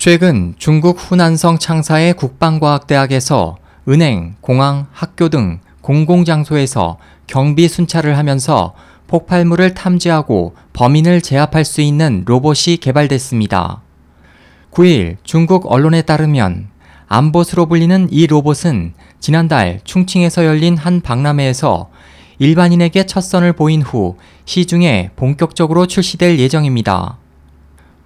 최근 중국 후난성 창사의 국방과학대학에서 은행, 공항, 학교 등 공공장소에서 경비 순찰을 하면서 폭발물을 탐지하고 범인을 제압할 수 있는 로봇이 개발됐습니다. 9일 중국 언론에 따르면 암봇으로 불리는 이 로봇은 지난달 충칭에서 열린 한 박람회에서 일반인에게 첫 선을 보인 후 시중에 본격적으로 출시될 예정입니다.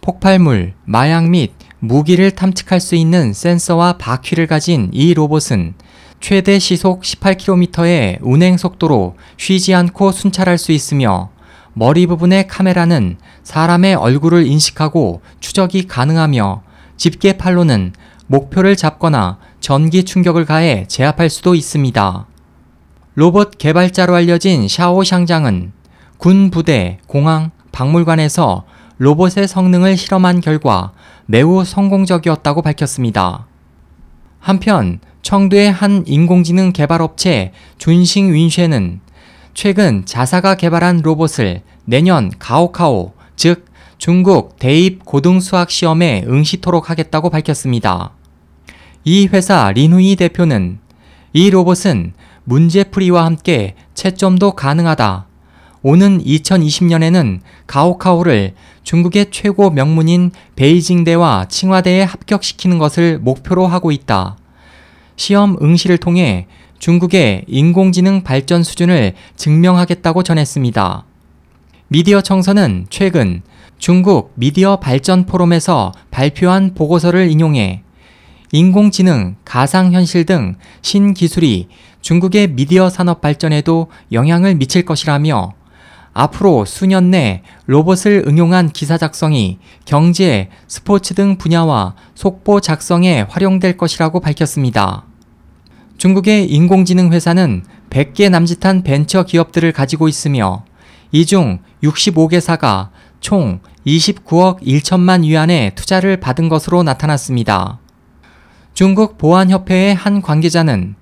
폭발물, 마약 및 무기를 탐측할 수 있는 센서와 바퀴를 가진 이 로봇은 최대 시속 18km의 운행 속도로 쉬지 않고 순찰할 수 있으며 머리 부분의 카메라는 사람의 얼굴을 인식하고 추적이 가능하며 집게 팔로는 목표를 잡거나 전기 충격을 가해 제압할 수도 있습니다. 로봇 개발자로 알려진 샤오 샹장은 군 부대, 공항, 박물관에서 로봇의 성능을 실험한 결과 매우 성공적이었다고 밝혔습니다. 한편 청두의 한 인공지능 개발 업체 준싱 윈쉐는 최근 자사가 개발한 로봇을 내년 가오카오, 즉 중국 대입 고등수학 시험에 응시토록 하겠다고 밝혔습니다. 이 회사 린후이 대표는 이 로봇은 문제풀이와 함께 채점도 가능하다. 오는 2020년에는 가오카오를 중국의 최고 명문인 베이징대와 칭화대에 합격시키는 것을 목표로 하고 있다. 시험 응시를 통해 중국의 인공지능 발전 수준을 증명하겠다고 전했습니다. 미디어 청소는 최근 중국 미디어 발전 포럼에서 발표한 보고서를 인용해 인공지능, 가상현실 등 신기술이 중국의 미디어 산업 발전에도 영향을 미칠 것이라며 앞으로 수년 내 로봇을 응용한 기사 작성이 경제, 스포츠 등 분야와 속보 작성에 활용될 것이라고 밝혔습니다. 중국의 인공지능 회사는 100개 남짓한 벤처 기업들을 가지고 있으며 이 중 65개사가 총 29억 1천만 위안의 투자를 받은 것으로 나타났습니다. 중국 보안협회의 한 관계자는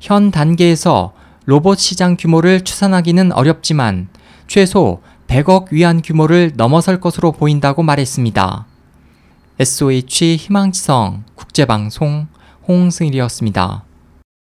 현 단계에서 로봇 시장 규모를 추산하기는 어렵지만 최소 100억 위안 규모를 넘어설 것으로 보인다고 말했습니다. SOH 희망지성 국제방송 홍승일이었습니다.